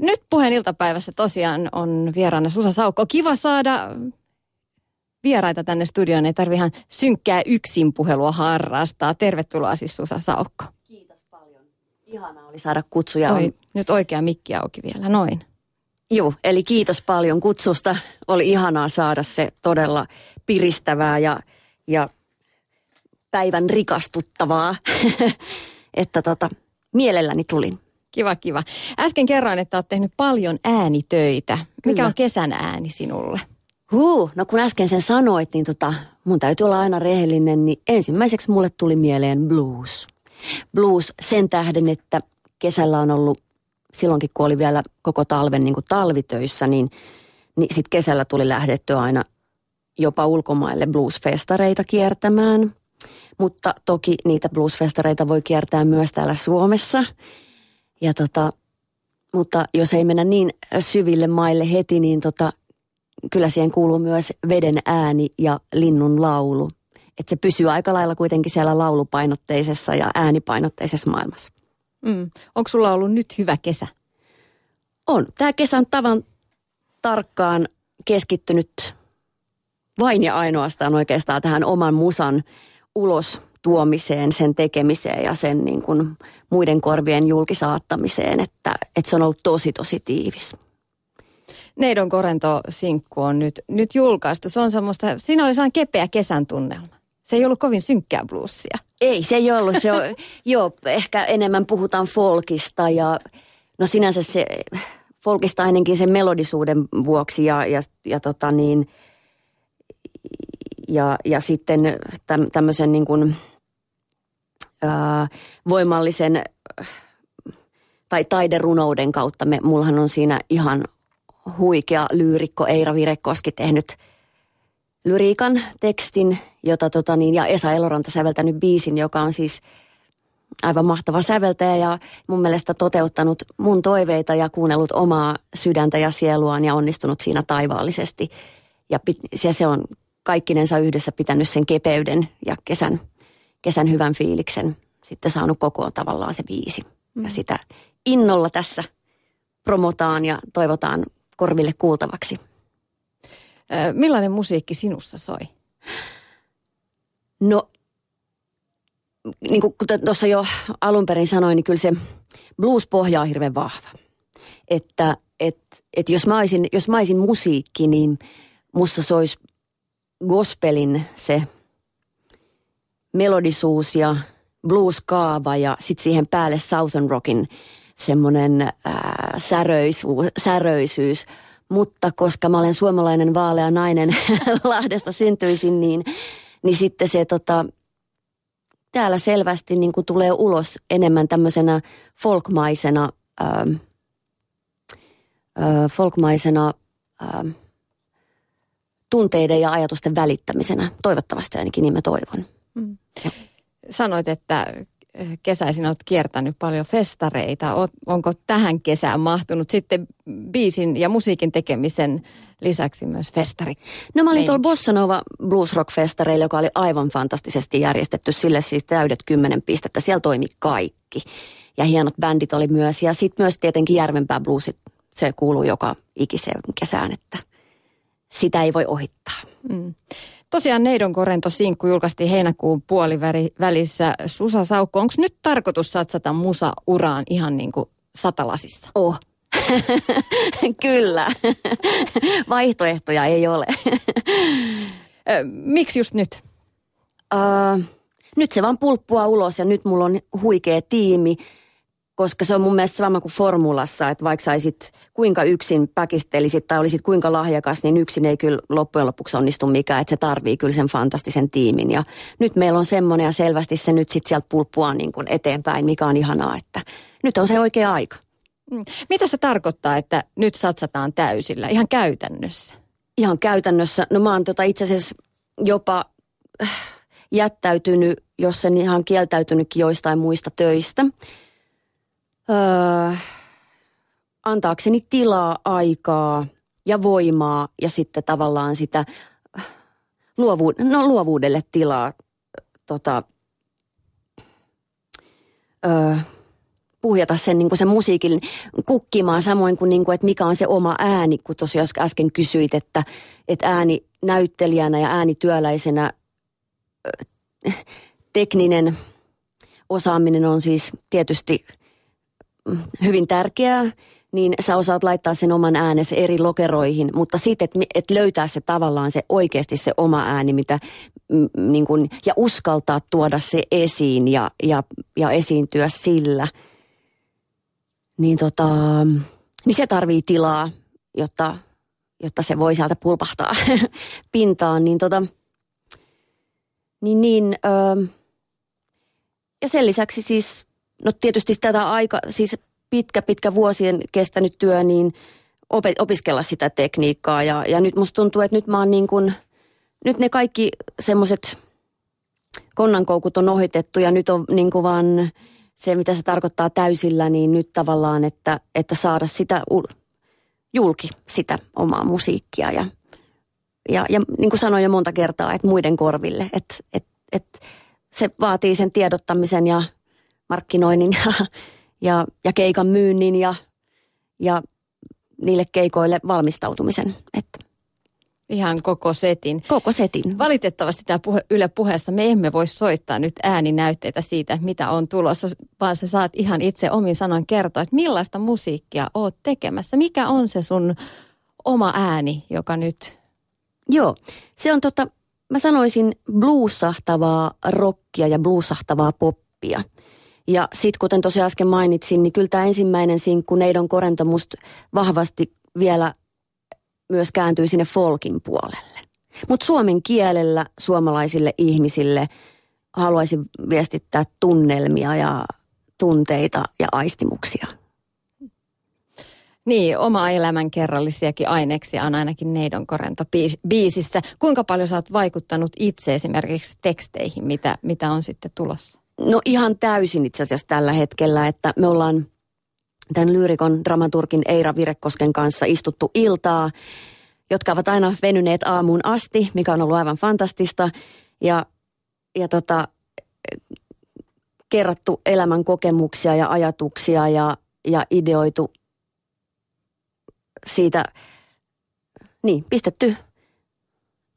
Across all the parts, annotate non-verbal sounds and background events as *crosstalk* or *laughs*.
nyt puheen iltapäivässä tosiaan on vieraana Susa Saukko. Kiva saada vieraita tänne studioon. Ei tarvi ihan synkkää yksin puhelua harrastaa. Tervetuloa siis Susa Saukko. Kiitos paljon. Ihanaa oli saada kutsuja. Oi, nyt oikea mikki auki vielä, noin. Joo, eli kiitos paljon kutsusta. Oli ihanaa saada se todella piristävää ja, ja päivän rikastuttavaa, *laughs* että tota, mielelläni tulin. Kiva, kiva. Äsken kerroin, että olet tehnyt paljon äänitöitä. Mikä Kyllä. on kesän ääni sinulle? Huu, no kun äsken sen sanoit, niin tota, mun täytyy olla aina rehellinen, niin ensimmäiseksi mulle tuli mieleen blues. Blues sen tähden, että kesällä on ollut, silloinkin kun oli vielä koko talven niin kuin talvitöissä, niin, niin sitten kesällä tuli lähdetty aina jopa ulkomaille bluesfestareita kiertämään. Mutta toki niitä bluesfestareita voi kiertää myös täällä Suomessa. Ja tota, mutta jos ei mennä niin syville maille heti, niin tota, kyllä siihen kuuluu myös veden ääni ja linnun laulu. Että se pysyy aika lailla kuitenkin siellä laulupainotteisessa ja äänipainotteisessa maailmassa. Mm. Onko sulla ollut nyt hyvä kesä? On. Tämä kesän tavan tarkkaan keskittynyt vain ja ainoastaan oikeastaan tähän oman musan ulos tuomiseen, sen tekemiseen ja sen niin kuin muiden korvien julkisaattamiseen, että, että se on ollut tosi tosi tiivis. Neidon Korento-sinkku on nyt, nyt julkaistu. Se on semmoista, siinä oli sellainen kepeä kesän tunnelma. Se ei ollut kovin synkkää bluesia. Ei, se ei ollut. Se on, *laughs* joo, ehkä enemmän puhutaan folkista ja no sinänsä se folkista ainakin sen melodisuuden vuoksi ja, ja, ja tota niin, ja, ja sitten täm, tämmöisen niin kuin, ää, voimallisen tai taiderunouden kautta. Me, mullahan on siinä ihan huikea lyyrikko Eira Virekoski tehnyt lyriikan tekstin, jota tota niin, ja Esa Eloranta säveltänyt biisin, joka on siis aivan mahtava säveltäjä ja mun mielestä toteuttanut mun toiveita ja kuunnellut omaa sydäntä ja sieluaan ja onnistunut siinä taivaallisesti. Ja, ja se on kaikkinensa yhdessä pitänyt sen kepeyden ja kesän, kesän hyvän fiiliksen sitten saanut kokoon tavallaan se biisi. Mm. Ja sitä innolla tässä promotaan ja toivotaan korville kuultavaksi. Millainen musiikki sinussa soi? No, niin kuin tuossa jo alun perin sanoin, niin kyllä se blues-pohja on hirveän vahva. Että et, et jos, mä olisin, jos mä olisin musiikki, niin musta sois gospelin se melodisuus ja blues-kaava ja sitten siihen päälle Southern Rockin semmoinen äh, säröisyys, säröisyys. Mutta koska mä olen suomalainen vaalea nainen *laughs* Lahdesta syntyisin, niin, niin sitten se tota, täällä selvästi niin kuin tulee ulos enemmän tämmöisenä folkmaisena, ähm, äh, folkmaisena äh, tunteiden ja ajatusten välittämisenä. Toivottavasti ainakin niin mä toivon. Mm. Sanoit, että kesäisin olet kiertänyt paljon festareita. Onko tähän kesään mahtunut sitten biisin ja musiikin tekemisen lisäksi myös festari? No mä olin tuolla Bossa Nova Blues Rock Festareilla, joka oli aivan fantastisesti järjestetty. Sille siis täydet kymmenen pistettä. Siellä toimi kaikki. Ja hienot bändit oli myös. Ja sitten myös tietenkin Järvenpää Bluesit. Se kuuluu joka ikiseen kesään, että sitä ei voi ohittaa. Mm. Tosiaan Neidon Korento Sinkku julkaistiin heinäkuun puolivälissä. Susa Saukko, onko nyt tarkoitus satsata musa-uraan ihan niin kuin satalasissa? Oh. *laughs* Kyllä. Vaihtoehtoja ei ole. Miksi just nyt? Uh, nyt se vaan pulppua ulos ja nyt mulla on huikea tiimi, koska se on mun mielestä sama kuin formulassa, että vaikka saisit kuinka yksin päkistelisit tai olisit kuinka lahjakas, niin yksin ei kyllä loppujen lopuksi onnistu mikään, että se tarvii kyllä sen fantastisen tiimin. Ja nyt meillä on semmoinen ja selvästi se nyt sitten sieltä pulppua niin kuin eteenpäin, mikä on ihanaa, että nyt on se oikea aika. Mm. Mitä se tarkoittaa, että nyt satsataan täysillä, ihan käytännössä? Ihan käytännössä. No mä oon tota itse asiassa jopa äh, jättäytynyt, jos en ihan kieltäytynytkin joistain muista töistä. Öö, antaakseni tilaa, aikaa ja voimaa ja sitten tavallaan sitä luovu, no, luovuudelle tilaa tota, öö, puhjata sen, niin kuin sen musiikin kukkimaan, samoin kuin, niin kuin, että mikä on se oma ääni, kun tosiaan äsken kysyit, että, että ääni näyttelijänä ja äänityöläisenä tekninen osaaminen on siis tietysti hyvin tärkeää, niin sä osaat laittaa sen oman äänesi eri lokeroihin, mutta sitten, että et löytää se tavallaan se oikeasti se oma ääni, mitä, mm, niin kun, ja uskaltaa tuoda se esiin ja, ja, ja esiintyä sillä, niin, tota, niin se tarvii tilaa, jotta, jotta se voi sieltä pulpahtaa *laughs* pintaan, niin tota, niin, niin öö, ja sen lisäksi siis, no tietysti tätä aika, siis pitkä, pitkä vuosien kestänyt työ, niin opiskella sitä tekniikkaa. Ja, ja nyt musta tuntuu, että nyt mä oon niin kuin, nyt ne kaikki semmoiset konnankoukut on ohitettu ja nyt on niin kuin vaan se, mitä se tarkoittaa täysillä, niin nyt tavallaan, että, että saada sitä julki, sitä omaa musiikkia ja, ja, ja niin kuin sanoin jo monta kertaa, että muiden korville, että, että, että se vaatii sen tiedottamisen ja markkinoinnin ja, ja, ja keikan myynnin ja, ja niille keikoille valmistautumisen. Että Ihan koko setin. Koko setin. Valitettavasti tämä puhe, Yle puheessa me emme voi soittaa nyt ääninäytteitä siitä, mitä on tulossa, vaan sä saat ihan itse omin sanoin kertoa, että millaista musiikkia oot tekemässä. Mikä on se sun oma ääni, joka nyt... Joo, se on tota, mä sanoisin bluesahtavaa rockia ja bluesahtavaa poppia. Ja sitten kuten tosiaan äsken mainitsin, niin kyllä tämä ensimmäinen sinkku Neidon Korento musta vahvasti vielä myös kääntyy sinne folkin puolelle. Mutta suomen kielellä suomalaisille ihmisille haluaisin viestittää tunnelmia ja tunteita ja aistimuksia. Niin, oma elämänkerrallisiakin aineksia on ainakin Neidon Korento biisissä. Kuinka paljon sä oot vaikuttanut itse esimerkiksi teksteihin, mitä, mitä on sitten tulossa? No ihan täysin itse asiassa tällä hetkellä, että me ollaan tämän lyyrikon dramaturgin Eira Virekosken kanssa istuttu iltaa, jotka ovat aina venyneet aamuun asti, mikä on ollut aivan fantastista. Ja, ja tota, kerrattu elämän kokemuksia ja ajatuksia ja, ja ideoitu siitä, niin, pistetty,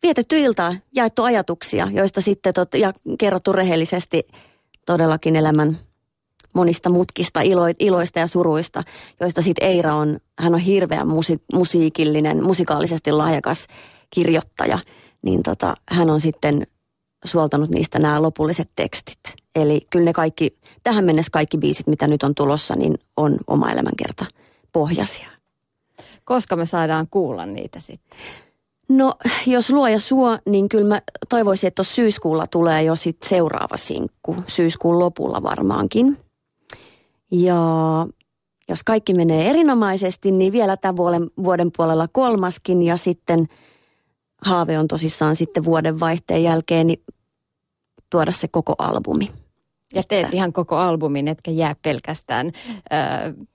vietetty iltaa, jaettu ajatuksia, joista sitten tot, ja kerrottu rehellisesti todellakin elämän monista mutkista ilo, iloista ja suruista, joista sitten Eira on, hän on hirveän musi, musiikillinen, musikaalisesti lahjakas kirjoittaja, niin tota, hän on sitten suoltanut niistä nämä lopulliset tekstit. Eli kyllä ne kaikki, tähän mennessä kaikki biisit, mitä nyt on tulossa, niin on oma elämänkerta pohjasia. Koska me saadaan kuulla niitä sitten? No, jos luoja suo, niin kyllä mä toivoisin, että syyskuulla tulee jo sit seuraava sinkku. Syyskuun lopulla varmaankin. Ja jos kaikki menee erinomaisesti, niin vielä tämän vuoden, vuoden puolella kolmaskin ja sitten haave on tosissaan sitten vuoden vaihteen jälkeen niin tuoda se koko albumi. Ja teet että... ihan koko albumin, etkä jää pelkästään ö,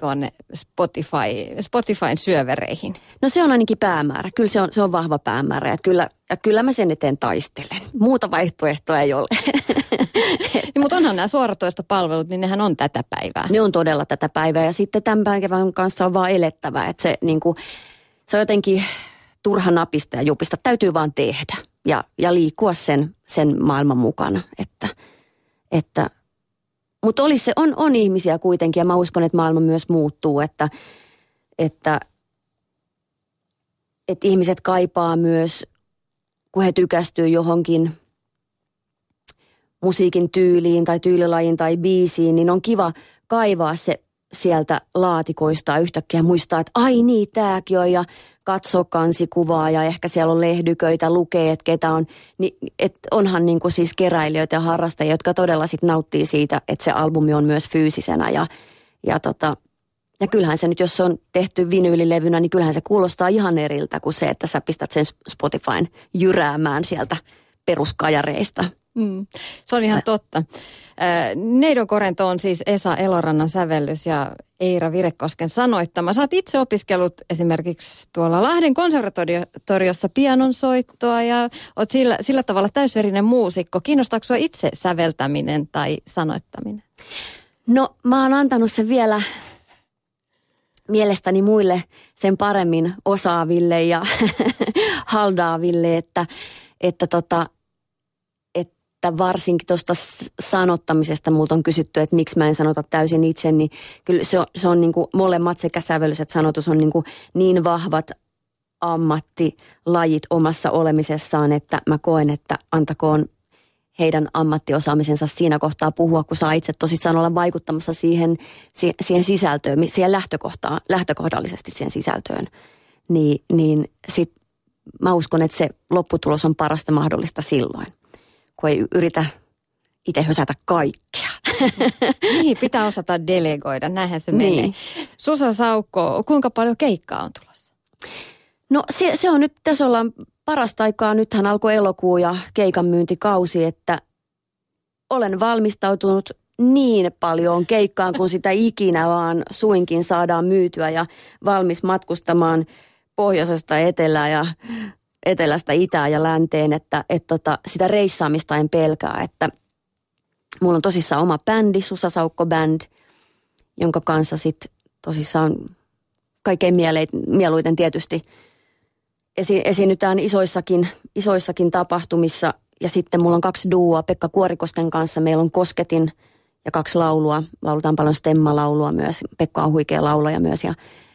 tuonne Spotify, Spotifyn syövereihin? No se on ainakin päämäärä. Kyllä se on, se on vahva päämäärä ja kyllä, ja kyllä mä sen eteen taistelen. Muuta vaihtoehtoa ei ole. *laughs* niin, mutta onhan nämä suoratoistopalvelut, niin nehän on tätä päivää. Ne on todella tätä päivää ja sitten tämän päivän kanssa on vaan elettävä. Että se, niin kuin, se on jotenkin turha napista ja jupista. Täytyy vaan tehdä ja, ja liikkua sen, sen maailman mukana. Että, että mutta olisi se, on, on ihmisiä kuitenkin ja mä uskon, että maailma myös muuttuu, että, että, että ihmiset kaipaa myös, kun he tykästyy johonkin musiikin tyyliin tai tyylilajiin tai biisiin, niin on kiva kaivaa se sieltä laatikoista yhtäkkiä muistaa, että ai niin, tääkin on ja katso kansikuvaa ja ehkä siellä on lehdyköitä, lukee, että ketä on. Niin, et onhan niin kuin siis keräilijöitä ja harrastajia, jotka todella sit nauttii siitä, että se albumi on myös fyysisenä ja, ja tota, ja kyllähän se nyt, jos se on tehty vinyylilevynä, niin kyllähän se kuulostaa ihan eriltä kuin se, että sä pistät sen Spotifyn jyräämään sieltä peruskajareista. Mm, se on ihan totta. Neidon Korento on siis Esa Elorannan sävellys ja Eira Virekosken sanoittama. Sä oot itse opiskellut esimerkiksi tuolla Lahden konservatoriossa pianon soittoa ja oot sillä, sillä tavalla täysverinen muusikko. Kiinnostaako sua itse säveltäminen tai sanoittaminen? No mä oon antanut sen vielä mielestäni muille sen paremmin osaaville ja *laughs* haldaaville, että, että, tota, että varsinkin tuosta sanottamisesta multa on kysytty, että miksi mä en sanota täysin itse, niin kyllä se on, se on niin kuin molemmat sekä sävellykset sanotus on niin, kuin niin vahvat ammattilajit omassa olemisessaan, että mä koen, että antakoon heidän ammattiosaamisensa siinä kohtaa puhua, kun saa itse tosissaan olla vaikuttamassa siihen, siihen sisältöön, siihen lähtökohtaan, lähtökohdallisesti siihen sisältöön. Niin, niin sit mä uskon, että se lopputulos on parasta mahdollista silloin, kun ei yritä itse hösätä kaikkea. *laughs* Niin, pitää osata delegoida, näinhän se menee. Niin. Susa Saukko, kuinka paljon keikkaa on tulossa? No se, se on nyt, tässä ollaan parasta aikaa, nythän alkoi elokuu ja keikan myyntikausi, että olen valmistautunut niin paljon keikkaan, kun sitä ikinä vaan suinkin saadaan myytyä ja valmis matkustamaan pohjoisesta etelään ja etelästä itään ja länteen, että et tota, sitä reissaamista en pelkää, että mulla on tosissaan oma bändi, Susa Saukko Band, jonka kanssa sitten tosissaan kaikkein mieluiten tietysti – esi- esiinnytään isoissakin, isoissakin tapahtumissa. Ja sitten mulla on kaksi duoa Pekka Kuorikosken kanssa. Meillä on Kosketin ja kaksi laulua. Laulutaan paljon Stemma-laulua myös. Pekka on huikea laulaja myös. Ja,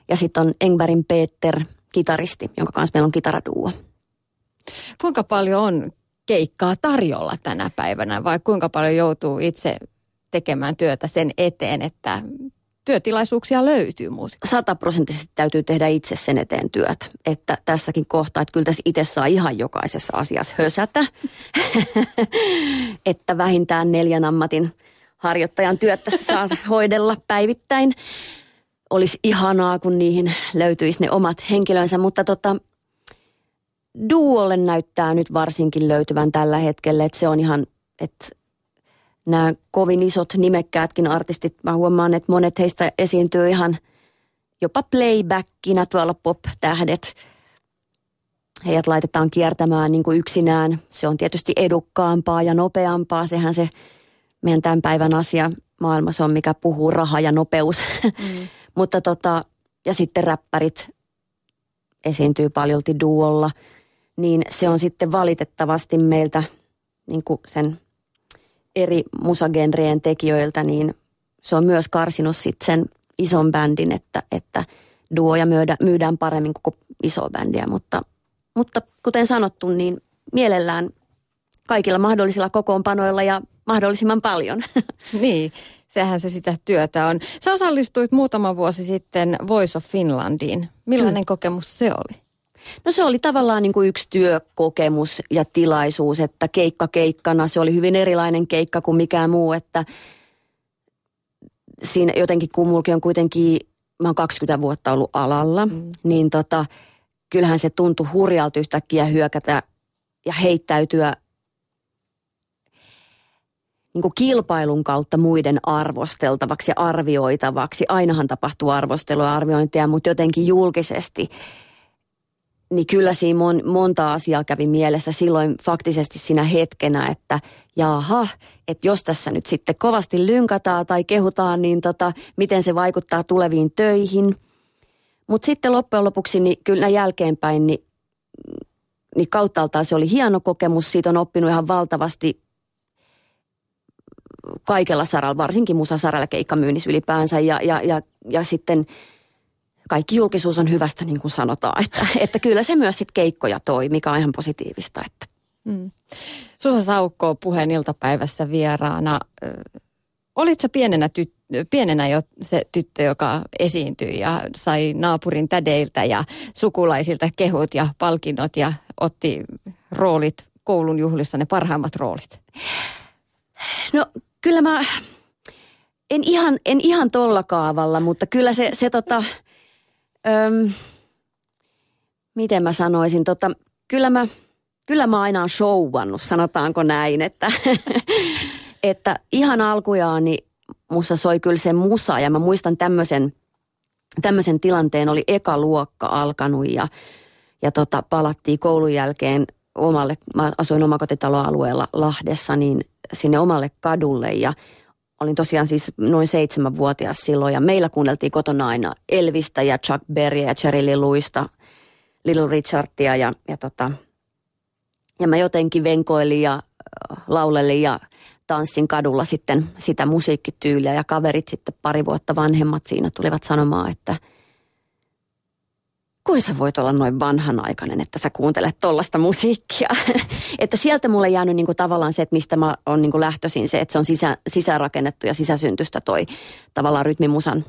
ja sitten on Engbergin Peter, kitaristi, jonka kanssa meillä on kitaraduo. Kuinka paljon on keikkaa tarjolla tänä päivänä vai kuinka paljon joutuu itse tekemään työtä sen eteen, että työtilaisuuksia löytyy muusikko. Sataprosenttisesti täytyy tehdä itse sen eteen työtä. Että tässäkin kohtaa, että kyllä tässä itse saa ihan jokaisessa asiassa hösätä. *laughs* että vähintään neljän ammatin harjoittajan työt tässä saa hoidella päivittäin. Olisi ihanaa, kun niihin löytyisi ne omat henkilönsä, mutta tota, duolle näyttää nyt varsinkin löytyvän tällä hetkellä, että se on ihan, että nämä kovin isot nimekkäätkin artistit, mä huomaan, että monet heistä esiintyy ihan jopa playbackina tuolla pop-tähdet. Heidät laitetaan kiertämään niin kuin yksinään. Se on tietysti edukkaampaa ja nopeampaa. Sehän se meidän tämän päivän asia maailmassa on, mikä puhuu raha ja nopeus. Mm. *laughs* Mutta tota, ja sitten räppärit esiintyy paljolti duolla. Niin se on sitten valitettavasti meiltä niin kuin sen eri musagenreen tekijöiltä, niin se on myös karsinut sitten sen ison bändin, että, että duoja myydä, myydään paremmin kuin iso bändiä. Mutta, mutta kuten sanottu, niin mielellään kaikilla mahdollisilla kokoonpanoilla ja mahdollisimman paljon. *laughs* Niin, sehän se sitä työtä on. Sä osallistuit muutama vuosi sitten Voice of Finlandiin. Millainen mm. kokemus se oli? No se oli tavallaan niin kuin yksi työkokemus ja tilaisuus, että keikka keikkana. Se oli hyvin erilainen keikka kuin mikään muu, että siinä jotenkin kun on kuitenkin, mä oon 20 vuotta ollut alalla, mm. niin tota, kyllähän se tuntui hurjalta yhtäkkiä hyökätä ja heittäytyä niin kuin kilpailun kautta muiden arvosteltavaksi ja arvioitavaksi. Ainahan tapahtuu arvostelua ja arviointia, mutta jotenkin julkisesti – niin kyllä siinä mon, monta asiaa kävi mielessä silloin faktisesti siinä hetkenä, että jaha, että jos tässä nyt sitten kovasti lynkataan tai kehutaan, niin tota, miten se vaikuttaa tuleviin töihin. Mutta sitten loppujen lopuksi, niin kyllä jälkeenpäin, niin, niin kauttaaltaan se oli hieno kokemus. Siitä on oppinut ihan valtavasti kaikella saralla, varsinkin musasaralla keikkamyynnissä ylipäänsä. Ja, ja, ja, ja sitten kaikki julkisuus on hyvästä, niin kuin sanotaan. Että, että kyllä se myös sitten keikkoja toi, mikä on ihan positiivista. Että. Mm. Susa Saukko puheen iltapäivässä vieraana. Olitko pienenä, tyt- pienenä jo se tyttö, joka esiintyi ja sai naapurin tädeiltä ja sukulaisilta kehut ja palkinnot ja otti roolit koulun juhlissa, ne parhaimmat roolit? No kyllä mä, en ihan, en ihan tolla kaavalla, mutta kyllä se, se tota, Öm, miten mä sanoisin, tota, kyllä mä, kyllä mä aina oon showannut, sanotaanko näin, että, *laughs* että ihan alkujaan niin musta soi kyllä se musa ja mä muistan tämmöisen, tämmöisen tilanteen, oli eka luokka alkanut ja, ja tota, palattiin koulun jälkeen omalle, mä asuin omakotitaloalueella Lahdessa, niin sinne omalle kadulle ja olin tosiaan siis noin seitsemänvuotias silloin ja meillä kuunneltiin kotona aina Elvistä ja Chuck Berryä ja Cherry Lee Louista, Little Richardia ja, ja, tota, ja mä jotenkin venkoilin ja äh, laulelin ja tanssin kadulla sitten sitä musiikkityyliä ja kaverit sitten pari vuotta vanhemmat siinä tulivat sanomaan, että – kuin sä voit olla noin vanhanaikainen, että sä kuuntelet tollasta musiikkia. *laughs* että sieltä mulle jäänyt niinku tavallaan se, että mistä mä oon niinku lähtöisin, se, että se on sisä, sisärakennettu ja sisäsyntystä toi tavallaan rytmimusan,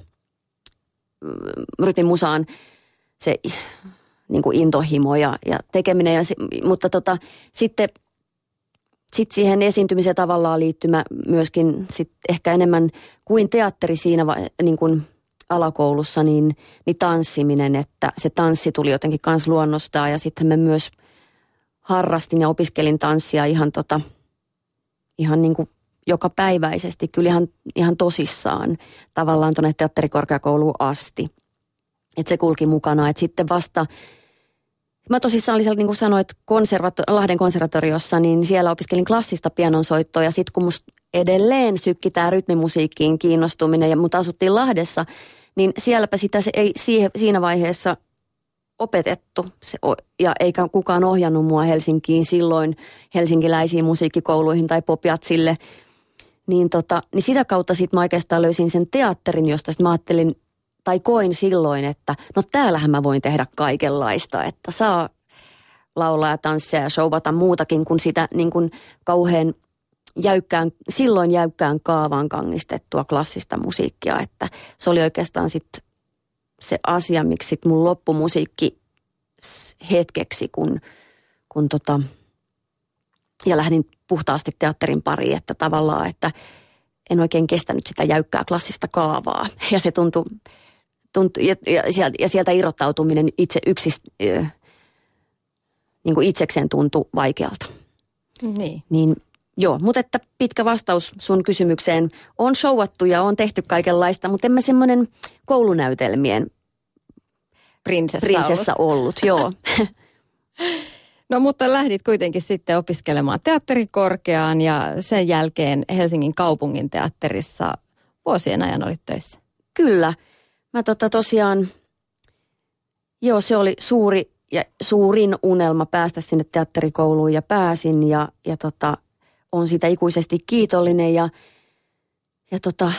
mm, rytmimusaan se niinku intohimo ja, ja tekeminen. Ja, mutta tota, sitten sit siihen esiintymiseen tavallaan liittymä myöskin sit ehkä enemmän kuin teatteri siinä niin kuin alakoulussa, niin, niin tanssiminen, että se tanssi tuli jotenkin kans luonnostaan. Ja sitten me myös harrastin ja opiskelin tanssia ihan tota, ihan niin kuin joka päiväisesti, kyllä ihan, ihan tosissaan tavallaan tuonne teatterikorkeakouluun asti. Että se kulki mukana, että sitten vasta Mä tosissaan olin siellä, niin kuin sanoit, konservato- Lahden konservatoriossa, niin siellä opiskelin klassista pianonsoittoa. Ja sitten kun musta edelleen sykki tämä rytmimusiikkiin kiinnostuminen ja mut asuttiin Lahdessa, niin sielläpä sitä se ei siinä vaiheessa opetettu se, ja eikä kukaan ohjannut mua Helsinkiin silloin helsinkiläisiin musiikkikouluihin tai popiatsille. Niin, tota, niin sitä kautta sitten mä oikeastaan löysin sen teatterin, josta sit mä ajattelin tai koin silloin, että no täällähän mä voin tehdä kaikenlaista, että saa laulaa ja tanssia ja showata muutakin kuin sitä niin kuin kauhean jäykkään, silloin jäykkään kaavaan kangistettua klassista musiikkia, että se oli oikeastaan sitten se asia, miksi sit mun loppumusiikki hetkeksi, kun, kun tota, ja lähdin puhtaasti teatterin pariin, että tavallaan, että en oikein kestänyt sitä jäykkää klassista kaavaa. Ja se tuntui, tuntui ja, ja, sieltä, ja sieltä irrottautuminen itse yksis, niin kuin itsekseen tuntui vaikealta. Niin. Niin Joo, mutta että pitkä vastaus sun kysymykseen. On showattu ja on tehty kaikenlaista, mutta emme semmoinen koulunäytelmien prinsessa, prinsessa ollut. ollut joo. *laughs* *laughs* No mutta lähdit kuitenkin sitten opiskelemaan teatterikorkeaan ja sen jälkeen Helsingin kaupungin teatterissa vuosien ajan olit töissä. Kyllä. Mä tota tosiaan, joo se oli suuri ja suurin unelma päästä sinne teatterikouluun ja pääsin ja, ja tota, on siitä ikuisesti kiitollinen ja, ja tota,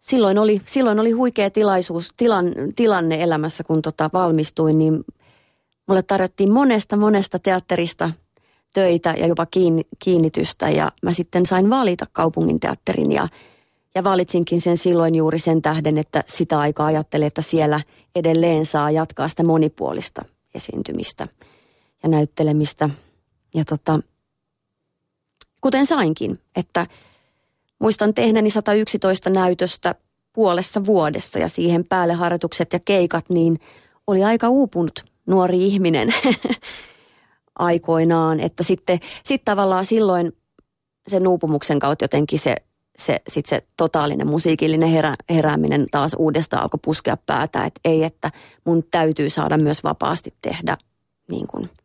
silloin, oli, silloin oli huikea tilaisuus, tilan, tilanne elämässä, kun tota valmistuin, niin mulle tarjottiin monesta monesta teatterista töitä ja jopa kiinni, kiinnitystä ja mä sitten sain valita kaupungin teatterin ja, ja valitsinkin sen silloin juuri sen tähden, että sitä aikaa ajattelin, että siellä edelleen saa jatkaa sitä monipuolista esiintymistä ja näyttelemistä. Ja tota, kuten sainkin, että muistan tehneeni 111 näytöstä puolessa vuodessa ja siihen päälle harjoitukset ja keikat, niin oli aika uupunut nuori ihminen *laughs* aikoinaan. Että sitten sit tavallaan silloin sen uupumuksen kautta jotenkin se, se, sit se totaalinen musiikillinen herä, herääminen taas uudestaan alkoi puskea päätä. Että ei, että mun täytyy saada myös vapaasti tehdä niin kuin –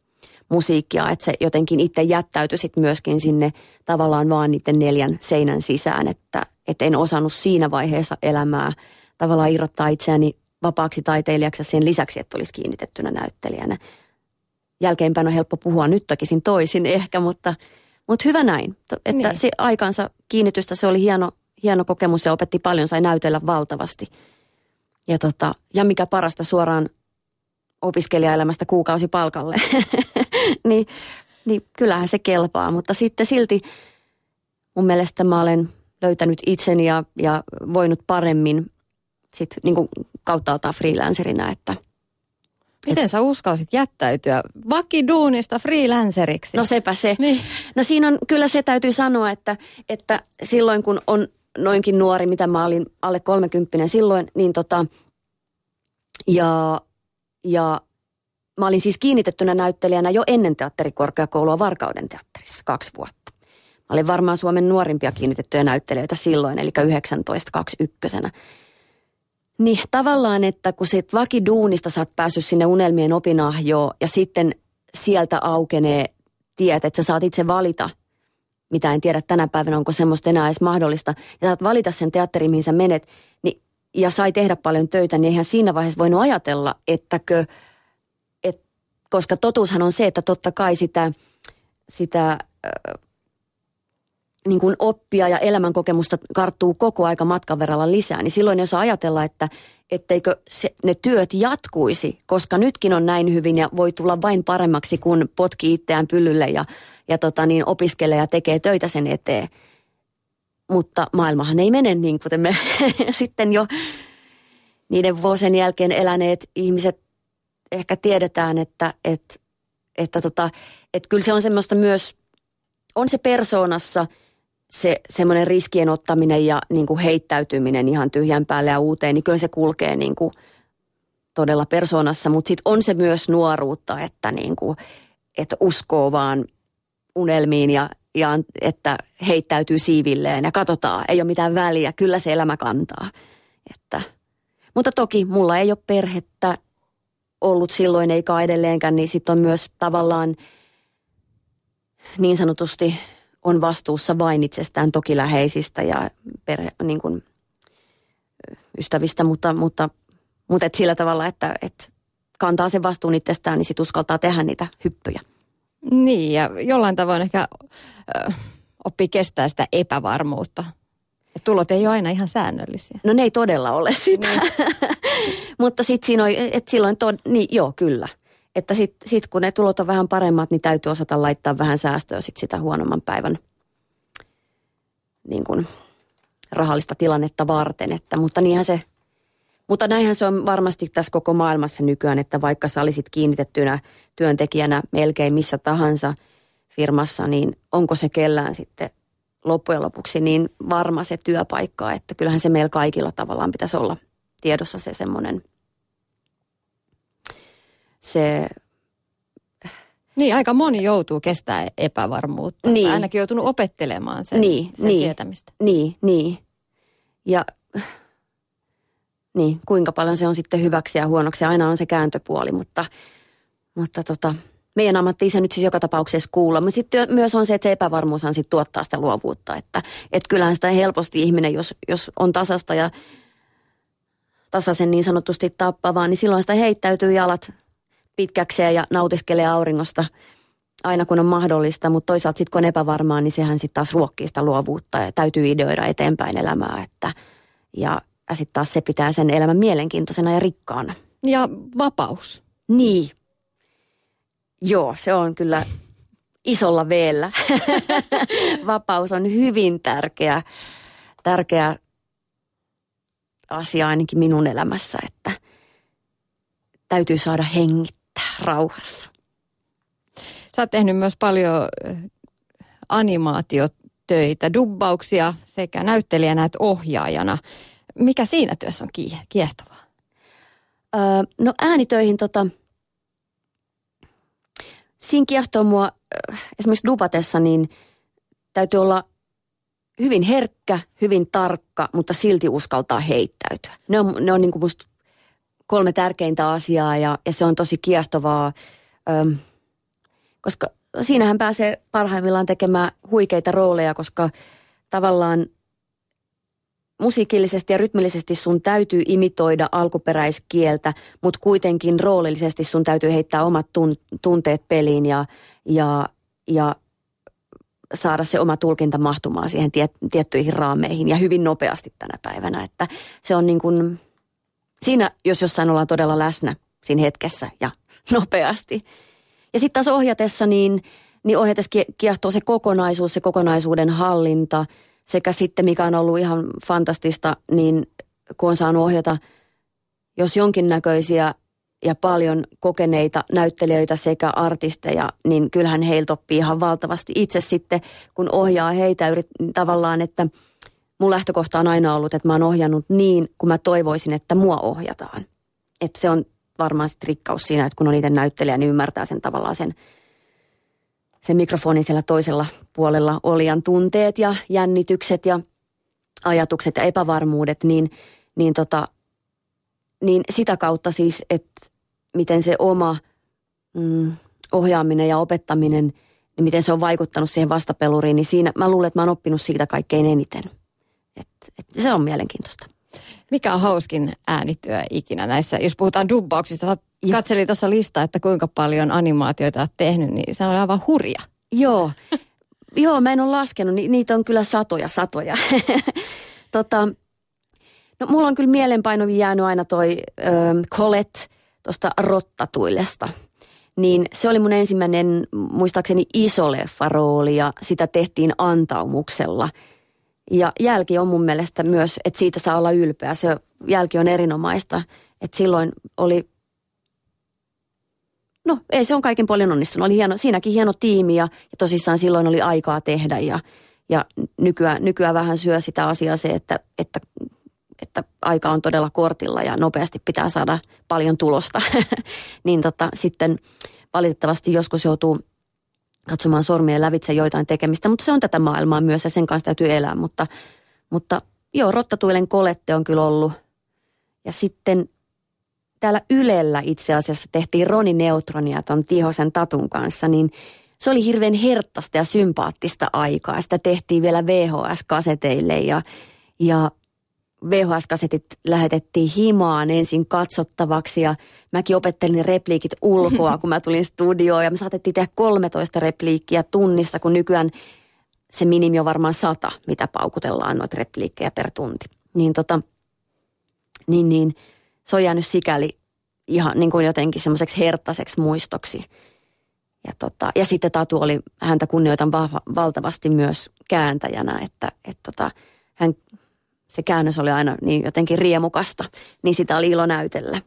musiikkia, että se jotenkin itse jättäytyi sitten myöskin sinne tavallaan vaan niiden neljän seinän sisään, että, että en osannut siinä vaiheessa elämää tavallaan irrottaa itseäni vapaaksi taiteilijaksi sen lisäksi, että olisi kiinnitettynä näyttelijänä. Jälkeenpäin on helppo puhua nyt tokisin toisin ehkä, mutta, mutta hyvä näin. Että niin. se aikansa kiinnitystä, se oli hieno, hieno kokemus ja opetti paljon, sai näytellä valtavasti. Ja, tota, ja mikä parasta suoraan opiskelijaelämästä kuukausipalkalle. *laughs* *laughs* niin, niin kyllähän se kelpaa, mutta sitten silti mun mielestä mä olen löytänyt itseni ja, ja voinut paremmin sit niin kuin kauttaaltaan freelancerina, että Miten et, sä uskalsit jättäytyä vakiduunista freelanceriksi? No sepä se. Niin. No siinä on, kyllä se täytyy sanoa, että, että silloin kun on noinkin nuori, mitä mä olin alle 30 silloin, niin tota, ja, ja Mä olin siis kiinnitettynä näyttelijänä jo ennen teatterikorkeakoulua Varkauden teatterissa kaksi vuotta. Mä olin varmaan Suomen nuorimpia kiinnitettyjä näyttelijöitä silloin, eli 1921. Niin tavallaan, että kun sit vakiduunista sä oot päässyt sinne unelmien opinahjoon ja sitten sieltä aukenee tiet, että sä saat itse valita mitä en tiedä tänä päivänä, onko semmoista enää edes mahdollista. Ja saat valita sen teatteriin, mihin sä menet, niin, ja sai tehdä paljon töitä, niin eihän siinä vaiheessa voinut ajatella, ettäkö, et, koska totuushan on se, että totta kai sitä, sitä niin kuin oppia ja elämänkokemusta karttuu koko aika matkan verralla lisää, niin silloin jos ajatella, että etteikö se, ne työt jatkuisi, koska nytkin on näin hyvin ja voi tulla vain paremmaksi, kun potki itseään pyllylle ja, ja tota niin, opiskelee ja tekee töitä sen eteen. Mutta maailmahan ei mene niin, kuten me *laughs* sitten jo niiden vuosien jälkeen eläneet ihmiset ehkä tiedetään, että, että, että, tota, että kyllä se on semmoista myös, on se persoonassa – se semmoinen riskien ottaminen ja niin kuin heittäytyminen ihan tyhjän päälle ja uuteen, niin kyllä se kulkee niin kuin todella persoonassa. Mutta sitten on se myös nuoruutta, että, niin kuin, että uskoo vaan unelmiin ja, ja että heittäytyy siivilleen ja katsotaan, ei ole mitään väliä, kyllä se elämä kantaa. Että, mutta toki mulla ei ole perhettä ollut silloin eikä edelleenkään, niin sitten on myös tavallaan niin sanotusti – on vastuussa vain itsestään toki läheisistä ja perhe, niin kuin, ystävistä, mutta, mutta, mutta et sillä tavalla, että et kantaa sen vastuun itsestään, niin sitten uskaltaa tehdä niitä hyppyjä. Niin, ja jollain tavoin ehkä ö, oppii kestää sitä epävarmuutta. Et tulot ei ole aina ihan säännöllisiä. No ne ei todella ole sitä. Niin. *laughs* mutta sitten siinä on, että silloin, to, niin joo, kyllä – että sitten sit kun ne tulot on vähän paremmat, niin täytyy osata laittaa vähän säästöä sit sitä huonomman päivän niin kuin, rahallista tilannetta varten. Että, mutta niinhän se, mutta näinhän se on varmasti tässä koko maailmassa nykyään, että vaikka sä olisit kiinnitettynä työntekijänä melkein missä tahansa firmassa, niin onko se kellään sitten loppujen lopuksi niin varma se työpaikka, että kyllähän se meillä kaikilla tavallaan pitäisi olla tiedossa se semmoinen – se niin, aika moni joutuu kestää epävarmuutta. Niin. Ainakin joutunut opettelemaan sen, niin, sen niin, sietämistä. Niin, niin. Ja niin, kuinka paljon se on sitten hyväksi ja huonoksi. Aina on se kääntöpuoli, mutta, mutta tota, meidän ammatti se nyt siis joka tapauksessa kuulla. Mutta sitten myös on se, että se epävarmuus on sitten tuottaa sitä luovuutta. Että et kyllähän sitä helposti ihminen, jos, jos on tasasta ja tasaisen niin sanotusti tappavaa, niin silloin sitä heittäytyy jalat pitkäkseen ja nautiskelee auringosta aina kun on mahdollista, mutta toisaalta sitten kun on epävarmaa, niin sehän sitten taas ruokkii sitä luovuutta ja täytyy ideoida eteenpäin elämää. Että, ja ja sitten taas se pitää sen elämän mielenkiintoisena ja rikkaana. Ja vapaus. Niin. Joo, se on kyllä isolla veellä. *laughs* vapaus on hyvin tärkeä, tärkeä asia ainakin minun elämässä, että täytyy saada hengittää rauhassa. Sä oot tehnyt myös paljon animaatiotöitä, dubbauksia sekä näyttelijänä että ohjaajana. Mikä siinä työssä on kiehtovaa? Öö, no äänitöihin tota, siinä kiehtoo mua esimerkiksi dubatessa, niin täytyy olla hyvin herkkä, hyvin tarkka, mutta silti uskaltaa heittäytyä. Ne on, ne on niin kuin musta kolme tärkeintä asiaa ja, ja se on tosi kiehtovaa, öm, koska siinähän pääsee parhaimmillaan tekemään huikeita rooleja, koska tavallaan musiikillisesti ja rytmillisesti sun täytyy imitoida alkuperäiskieltä, mutta kuitenkin roolillisesti sun täytyy heittää omat tun- tunteet peliin ja, ja, ja saada se oma tulkinta mahtumaan siihen tiet, tiettyihin raameihin ja hyvin nopeasti tänä päivänä. Että se on niin kuin, siinä, jos jossain ollaan todella läsnä siinä hetkessä ja *laughs* nopeasti. Ja sitten taas ohjatessa, niin, niin ohjatessa kiehtoo se kokonaisuus, se kokonaisuuden hallinta sekä sitten, mikä on ollut ihan fantastista, niin kun on saanut ohjata, jos jonkinnäköisiä ja paljon kokeneita näyttelijöitä sekä artisteja, niin kyllähän heiltä oppii ihan valtavasti itse sitten, kun ohjaa heitä yrit, tavallaan, että – mun lähtökohta on aina ollut, että mä oon ohjannut niin, kun mä toivoisin, että mua ohjataan. Että se on varmaan sitten rikkaus siinä, että kun on itse näyttelijä, niin ymmärtää sen tavallaan sen, sen mikrofonin siellä toisella puolella olijan tunteet ja jännitykset ja ajatukset ja epävarmuudet, niin, niin, tota, niin sitä kautta siis, että miten se oma mm, ohjaaminen ja opettaminen – niin miten se on vaikuttanut siihen vastapeluriin, niin siinä mä luulen, että mä oon oppinut siitä kaikkein eniten. Et, et se on mielenkiintoista. Mikä on hauskin äänityö ikinä näissä, jos puhutaan dubbauksista? Katselin tuossa listaa, että kuinka paljon animaatioita olet tehnyt, niin se on aivan hurja. Joo, *laughs* Joo mä en ole laskenut, Ni, niitä on kyllä satoja, satoja. *laughs* tota, no mulla on kyllä mielenpainovi jäänyt aina toi äh, Colette tuosta Rottatuilesta. Niin se oli mun ensimmäinen, muistaakseni iso leffarooli ja sitä tehtiin antaumuksella – ja jälki on mun mielestä myös, että siitä saa olla ylpeä. Se jälki on erinomaista. Että silloin oli, no ei se on kaiken puolin onnistunut. Oli hieno, siinäkin hieno tiimi ja, ja tosissaan silloin oli aikaa tehdä. Ja, ja nykyään, nykyään vähän syö sitä asiaa se, että, että, että aika on todella kortilla ja nopeasti pitää saada paljon tulosta. *laughs* niin tota, sitten valitettavasti joskus joutuu katsomaan sormien lävitse joitain tekemistä, mutta se on tätä maailmaa myös ja sen kanssa täytyy elää. Mutta, mutta joo, Rottatuilen kolette on kyllä ollut. Ja sitten täällä Ylellä itse asiassa tehtiin Roni Neutronia ton Tihosen Tatun kanssa, niin se oli hirveän herttasta ja sympaattista aikaa. Sitä tehtiin vielä VHS-kaseteille ja, ja VHS-kasetit lähetettiin himaan ensin katsottavaksi ja mäkin opettelin repliikit ulkoa, *laughs* kun mä tulin studioon ja me saatettiin tehdä 13 repliikkiä tunnissa, kun nykyään se minimi on varmaan sata, mitä paukutellaan noita repliikkejä per tunti. Niin tota, niin, niin se on jäänyt sikäli ihan niin kuin jotenkin semmoiseksi herttaseksi muistoksi. Ja, tota, ja sitten Tatu oli, häntä kunnioitan vahva, valtavasti myös kääntäjänä, että, että tota, hän se käännös oli aina niin jotenkin riemukasta, niin sitä oli ilo näytellä.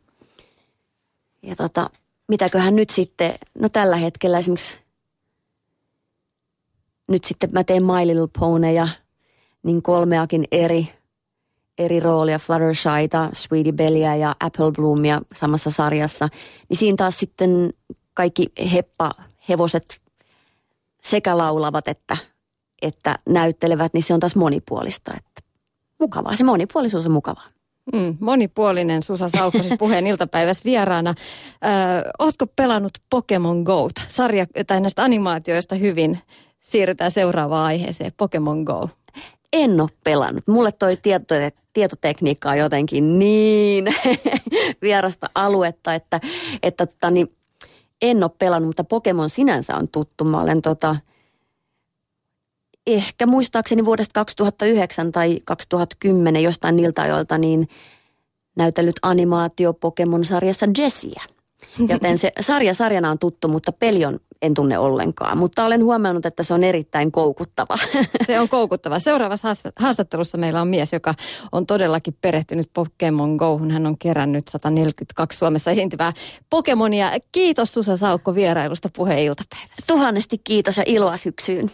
Ja tota, mitäköhän nyt sitten, no tällä hetkellä esimerkiksi, nyt sitten mä teen My Little Poneja, niin kolmeakin eri, eri roolia, Fluttershyta, Sweetie Bellyä ja Apple Bloomia samassa sarjassa. Niin siinä taas sitten kaikki heppa, hevoset sekä laulavat että, että näyttelevät, niin se on taas monipuolista. Että mukavaa. Se monipuolisuus on mukavaa. Mm, monipuolinen Susa Saukko, siis puheen iltapäivässä vieraana. Ö, ootko pelannut Pokemon Go? Sarja tai näistä animaatioista hyvin. Siirrytään seuraavaan aiheeseen, Pokemon Go. En ole pelannut. Mulle toi tieto, tietotekniikka on jotenkin niin *laughs* vierasta aluetta, että, että tota, niin, en ole pelannut, mutta Pokemon sinänsä on tuttu. Mä olen tota, ehkä muistaakseni vuodesta 2009 tai 2010 jostain niiltä ajoilta niin näytellyt animaatio Pokemon-sarjassa Jessia. Joten se sarja sarjana on tuttu, mutta peli on, en tunne ollenkaan. Mutta olen huomannut, että se on erittäin koukuttava. *laughs* Se on koukuttava. Seuraavassa haastattelussa meillä on mies, joka on todellakin perehtynyt Pokemon Gohun. Hän on kerännyt 142 Suomessa esiintyvää Pokemonia. Kiitos Susa Saukko vierailusta puheen iltapäivässä. Tuhannesti kiitos ja iloa syksyyn.